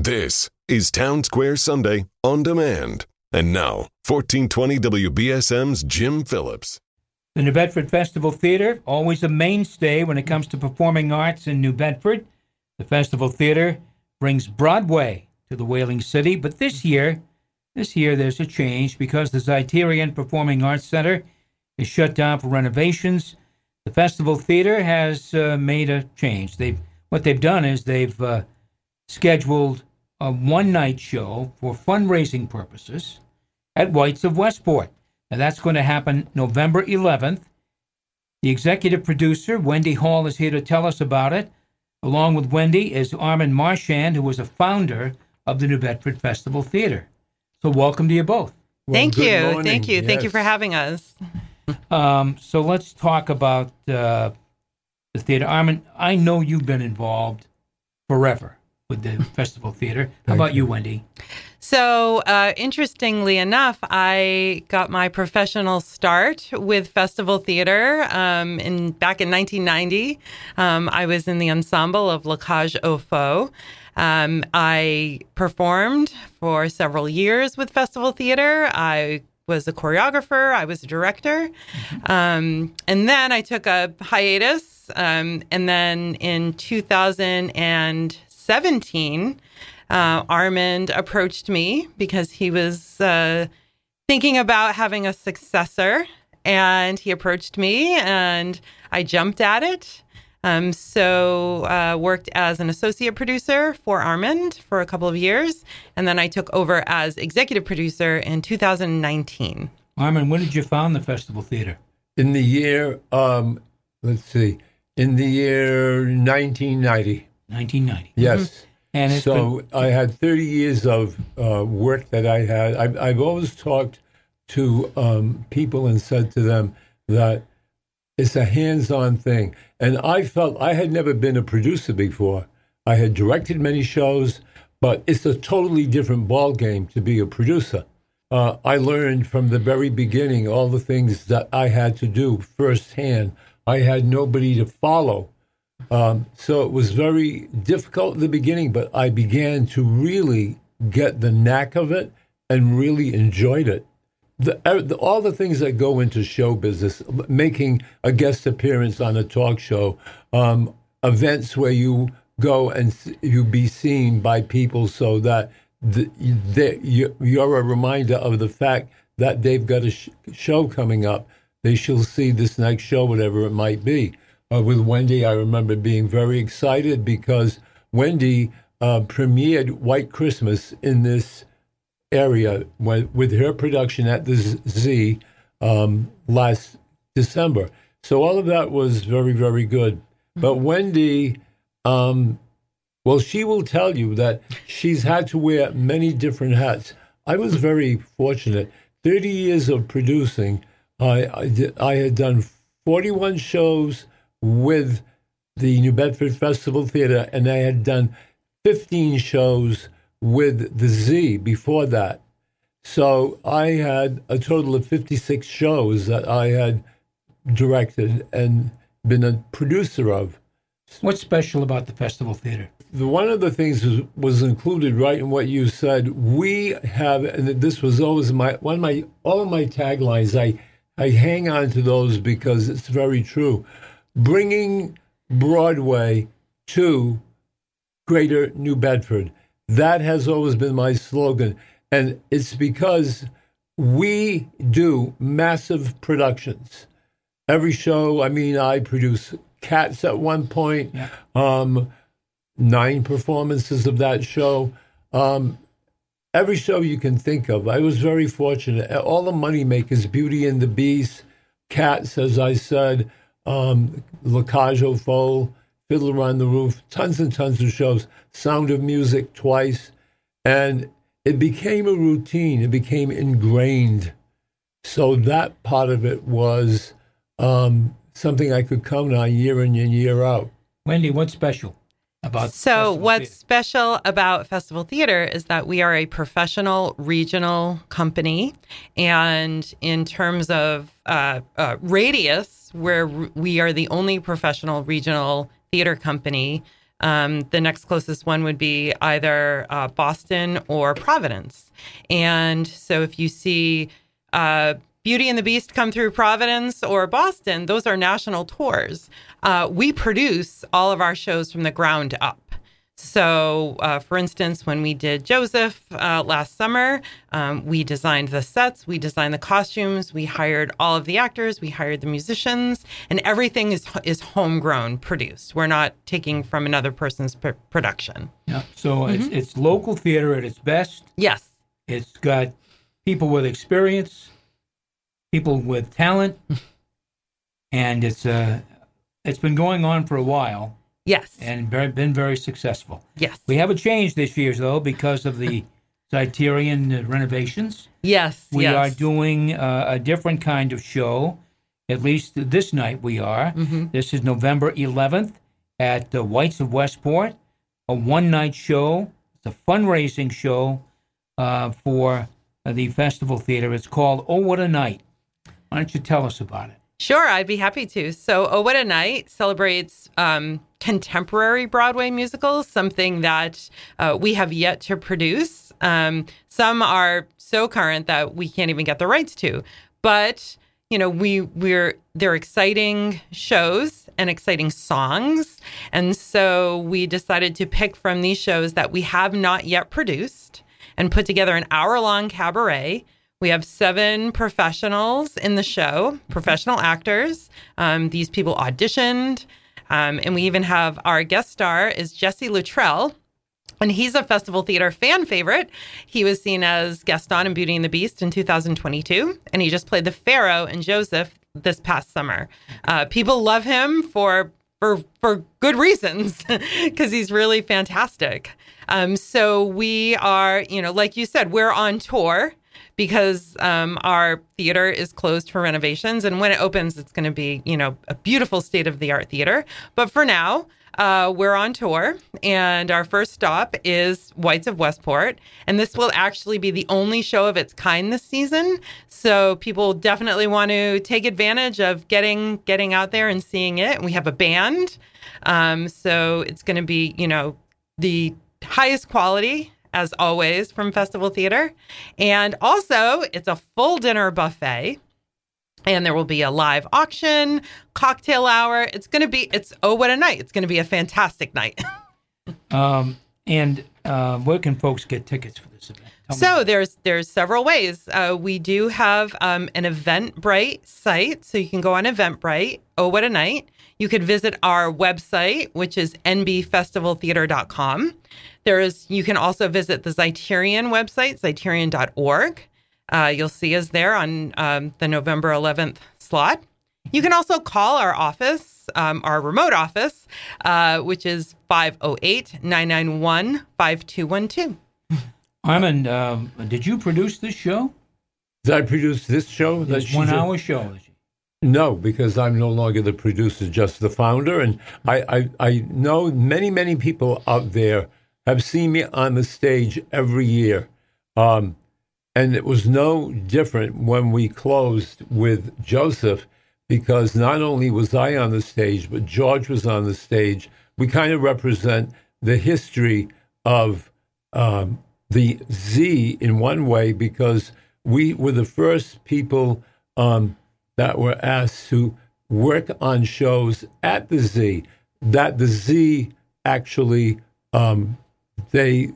This is Town Square Sunday on demand. And now, 1420 WBSM's Jim Phillips. The New Bedford Festival Theater, always a mainstay when it comes to performing arts in New Bedford. The Festival Theater brings Broadway to the Whaling City, but this year, this year there's a change because the Zeiterion Performing Arts Center is shut down for renovations. The Festival Theater has uh, made a change. They've what they've done is they've uh, scheduled a one night show for fundraising purposes at White's of Westport. Now, that's going to happen November 11th. The executive producer, Wendy Hall, is here to tell us about it. Along with Wendy is Armand Marchand, who was a founder of the New Bedford Festival Theater. So, welcome to you both. Well, Thank you. Morning. Thank you. Yes. Thank you for having us. um, so, let's talk about uh, the theater. Armand, I know you've been involved forever with the Festival Theater. How about you, Wendy? So, uh, interestingly enough, I got my professional start with Festival Theater um, in back in 1990. Um, I was in the ensemble of La Cage aux Folles. Um, I performed for several years with Festival Theater. I was a choreographer. I was a director, mm-hmm. um, and then I took a hiatus. Um, and then in 2017, uh, Armand approached me because he was uh, thinking about having a successor, and he approached me, and I jumped at it. Um, so uh, worked as an associate producer for Armand for a couple of years, and then I took over as executive producer in 2019. Armand, when did you found the Festival Theater? In the year, um, let's see, in the year 1990. 1990. Yes. Mm-hmm. And so been... I had 30 years of uh, work that I had. I've, I've always talked to um, people and said to them that it's a hands-on thing. And I felt I had never been a producer before. I had directed many shows, but it's a totally different ball game to be a producer. Uh, I learned from the very beginning all the things that I had to do firsthand. I had nobody to follow um, so it was very difficult in the beginning, but I began to really get the knack of it and really enjoyed it. The, the, all the things that go into show business, making a guest appearance on a talk show, um, events where you go and you be seen by people so that the, the, you're a reminder of the fact that they've got a sh- show coming up. They shall see this next show, whatever it might be uh, with Wendy, I remember being very excited because Wendy uh, premiered White Christmas in this area when, with her production at the Z um, last December. So all of that was very, very good. Mm-hmm. But Wendy, um, well, she will tell you that she's had to wear many different hats. I was very fortunate. 30 years of producing, I, I, did, I had done 41 shows with the New Bedford Festival Theater, and I had done 15 shows with the Z before that. So I had a total of 56 shows that I had directed and been a producer of. What's special about the Festival Theater? The, one of the things was, was included right in what you said. We have, and this was always my one of my all of my taglines. I I hang on to those because it's very true bringing Broadway to greater New Bedford. That has always been my slogan. And it's because we do massive productions. Every show, I mean, I produce Cats at one point, yeah. um, nine performances of that show. Um, every show you can think of. I was very fortunate. All the money makers, Beauty and the Beast, Cats, as I said, um, La Cage aux Folles, Fiddler on the Roof, tons and tons of shows, Sound of Music twice. And it became a routine, it became ingrained. So that part of it was um, something I could count on year in and year out. Wendy, what's special? About so what's Theater. special about festival theater is that we are a professional regional company and in terms of uh, uh, radius where we are the only professional regional theater company Um, the next closest one would be either uh, Boston or Providence. And so if you see uh, Beauty and the Beast come through Providence or Boston, those are national tours. Uh, we produce all of our shows from the ground up. So, uh, for instance, when we did Joseph uh, last summer, um, we designed the sets, we designed the costumes, we hired all of the actors, we hired the musicians, and everything is is homegrown, produced. We're not taking from another person's pr- production. Yeah. So it's, it's local theater at its best. Yes. It's got people with experience, people with talent, and it's uh, it's been going on for a while Yes. and very, been very successful. yes. We have a change this year, though, because of the Zeiterion uh, renovations. yes. We yes. are doing uh, a different kind of show. At least this night we are. Mm-hmm. This is November 11th at the Whites of Westport, a one night show. It's a fundraising show uh, for the Festival Theater. It's called Oh What a Night. Why don't you tell us about it? Sure, I'd be happy to. So, Oh What a Night celebrates um, contemporary Broadway musicals, something that uh, we have yet to produce. Um, some are so current that we can't even get the rights to, but you know, we we're they're exciting shows and exciting songs, and so we decided to pick from these shows that we have not yet produced and put together an hour long cabaret. We have seven professionals in the show, professional actors. Um, these people auditioned. Um, and we even have our guest star is Jesse Luttrell. And he's a festival theater fan favorite. He was seen as Gaston in Beauty and the Beast in 2022, and he just played the Pharaoh in Joseph this past summer. Uh, people love him for for for good reasons because he's really fantastic. Um, so we are, you know, like you said, we're on tour because um, our theater is closed for renovations, and when it opens, it's going to be, you know, a beautiful state of the art theater. But for now, uh, we're on tour, and our first stop is Whites of Westport, and this will actually be the only show of its kind this season. So people definitely want to take advantage of getting getting out there and seeing it. We have a band, um, so it's going to be, you know, the highest quality as always from Festival Theater, and also it's a full dinner buffet and there will be a live auction, cocktail hour. It's going to be it's oh what a night. It's going to be a fantastic night. Um, and uh, where can folks get tickets for this event? Me. So there's there's several ways. Uh, we do have um, an Eventbrite site, so you can go on Eventbrite. Oh, what a night! You could visit our website, which is nbfestivaltheater.com. There is you can also visit the Zeiterion website, zeiterion.org. Uh, you'll see us there on um, the November 11th slot. You can also call our office, um, our remote office, uh, which is 508 991 5212. Armand, um, did you produce this show? Did I produce this show? This one in? hour show. No, because I'm no longer the producer, just the founder. And I, I, I know many, many people out there have seen me on the stage every year. Um, and it was no different when we closed with Joseph, because not only was I on the stage, but George was on the stage. We kind of represent the history of um, the Z in one way, because we were the first people. Um, that were asked to work on shows at the Z. That the Z actually um, they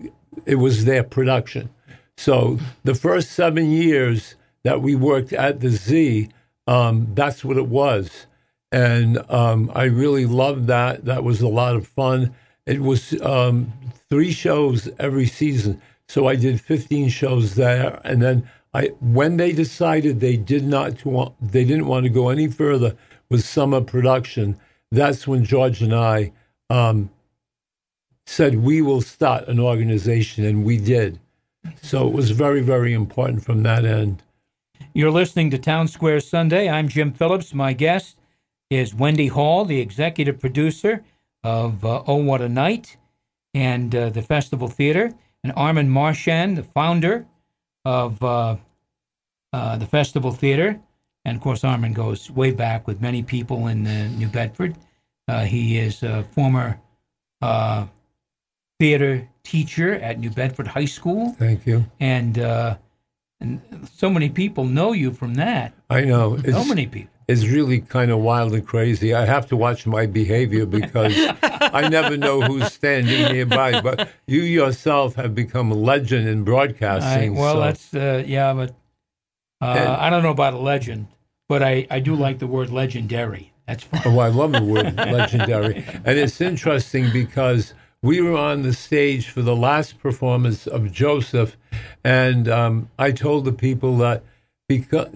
it was their production. So the first seven years that we worked at the Z, um, that's what it was, and um, I really loved that. That was a lot of fun. It was um, three shows every season, so I did 15 shows there, and then I when they decided they did not want they didn't want to go any further with summer production. That's when George and I um, said we will start an organization, and we did. So it was very very important from that end. You're listening to Town Square Sunday. I'm Jim Phillips. My guest is Wendy Hall, the executive producer of uh, Oh What a Night and uh, the Festival Theater, and Armand Marchand, the founder of uh, uh, the Festival Theater. And of course, Armand goes way back with many people in uh, New Bedford. Uh, he is a former uh, theater teacher at New Bedford High School, Thank you. and uh, and so many people know you from that. I know. So It's, many people. It's really kind of wild and crazy. I have to watch my behavior because I never know who's standing nearby. But you yourself have become a legend in I, broadcasting. well, so- that's uh, yeah, but uh, And- I don't know about a legend, but I, I do like the word legendary. That's fine. Oh, I love the word legendary. And it's interesting because we were on the stage for the last performance of Joseph, and um, I told the people that because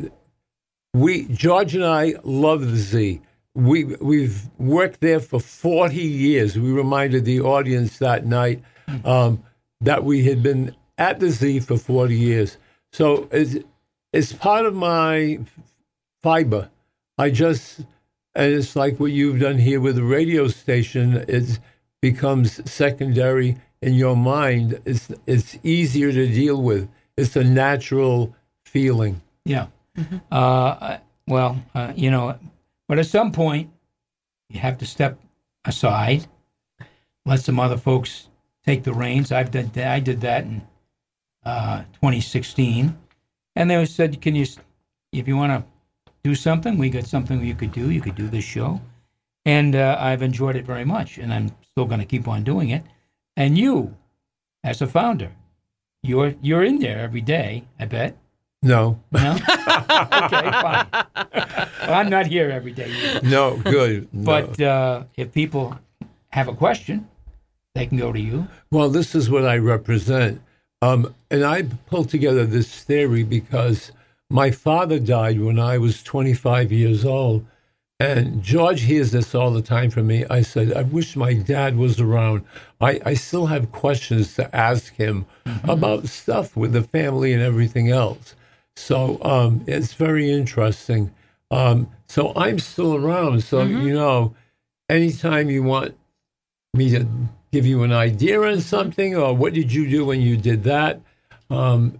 we, George and I, love the Z. We we've worked there for forty years. We reminded the audience that night um, that we had been at the Z for forty years. So it's it's part of my fiber. I just and it's like what you've done here with the radio station. It becomes secondary in your mind. It's it's easier to deal with. It's a natural feeling. Yeah. Uh, well, uh, you know, but at some point, you have to step aside, let some other folks take the reins. I've done that. I did that in uh, 2016, and they said, "Can you, if you want to do something, we got something you could do. You could do this show." And uh, I've enjoyed it very much, and I'm still going to keep on doing it. And you, as a founder, you're you're in there every day. I bet. No, No? okay, fine. well, I'm not here every day either. no, good. No. But uh, if people have a question, they can go to you. Well, this is what I represent. Um, and I pulled together this theory because my father died when I was 25 years old. And George hears this all the time from me. I said, I wish my dad was around. I, I still have questions to ask him about stuff with the family and everything else. So um, it's very interesting. Um, so I'm still around. So, you know, anytime you want me to give you an idea on something, or what did you do when you did that? Um,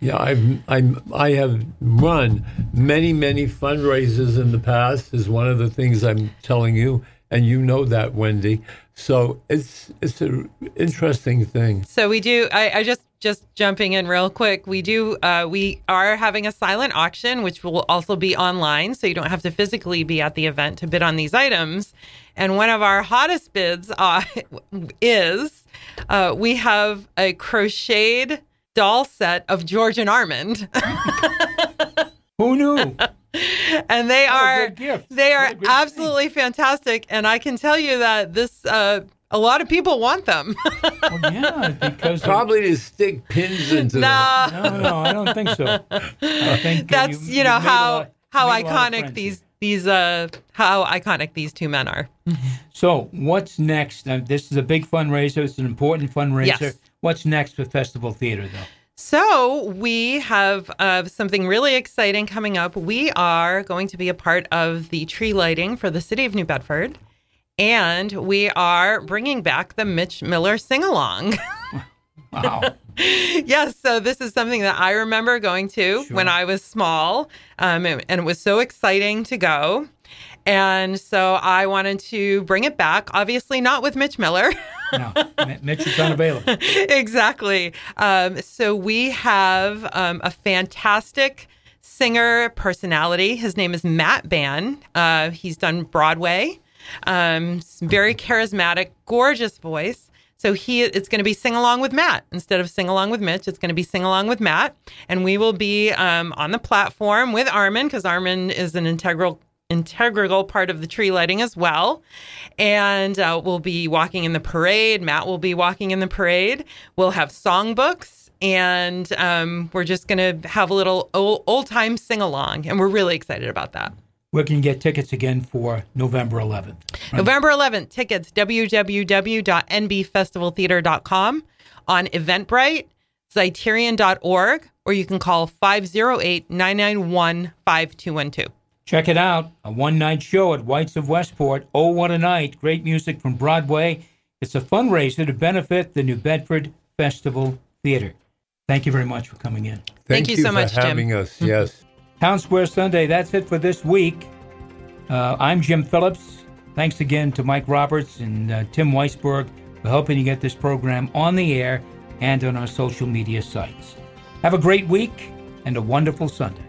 yeah, I've I'm I have run many many fundraisers in the past. Is one of the things I'm telling you, and you know that, Wendy. So it's it's an interesting thing. So we do. I, I just just jumping in real quick. We do. Uh, we are having a silent auction, which will also be online, so you don't have to physically be at the event to bid on these items. And one of our hottest bids uh, is uh, we have a crocheted doll set of George and Armand, Who knew? and they are good they are absolutely fantastic. And I can tell you that this. Uh, a lot of people want them. well, yeah, because Probably to stick pins into them. nah. no, no, I don't think so. I think uh, that's you, you know made how lot- how made a lot of iconic these these uh how iconic these two men are. So what's next? Now, this is a big fundraiser. It's an important fundraiser. Yes. What's next with Festival Theater, though? So we have uh, something really exciting coming up. We are going to be a part of the tree lighting for the city of New Bedford, and we are bringing back the Mitch Miller sing along. Wow. yes, so this is something that I remember going to Sure. when I was small, um, and, and it was so exciting to go. And so I wanted to bring it back. Obviously, not with Mitch Miller. no, Mitch is unavailable. exactly. Um, so we have um, a fantastic singer personality. His name is Matt Ban. Uh, he's done Broadway. Um, very charismatic, gorgeous voice. So he it's going to be sing along with Matt instead of sing along with Mitch. It's going to be sing along with Matt, and we will be um, on the platform with Armand because Armand is an integral integral part of the tree lighting as well. And uh, we'll be walking in the parade. Matt will be walking in the parade. We'll have songbooks. And um, we're just going to have a little old, old time sing along. And we're really excited about that. Where can you get tickets again for November 11th? November 11th, tickets, www.nbfestivaltheater.com, on Eventbrite, Zeiterion.org, or you can call 508 991 5212. Check it out. A one night show at Whites of Westport. Oh, what a night. Great music from Broadway. It's a fundraiser to benefit the New Bedford Festival Theater. Thank you very much for coming in. Thank you so for much, Jim. having us. Yes. Town Square Sunday, that's it for this week. Uh, I'm Jim Phillips. Thanks again to Mike Roberts and uh, Tim Weisberg for helping to get this program on the air and on our social media sites. Have a great week and a wonderful Sunday.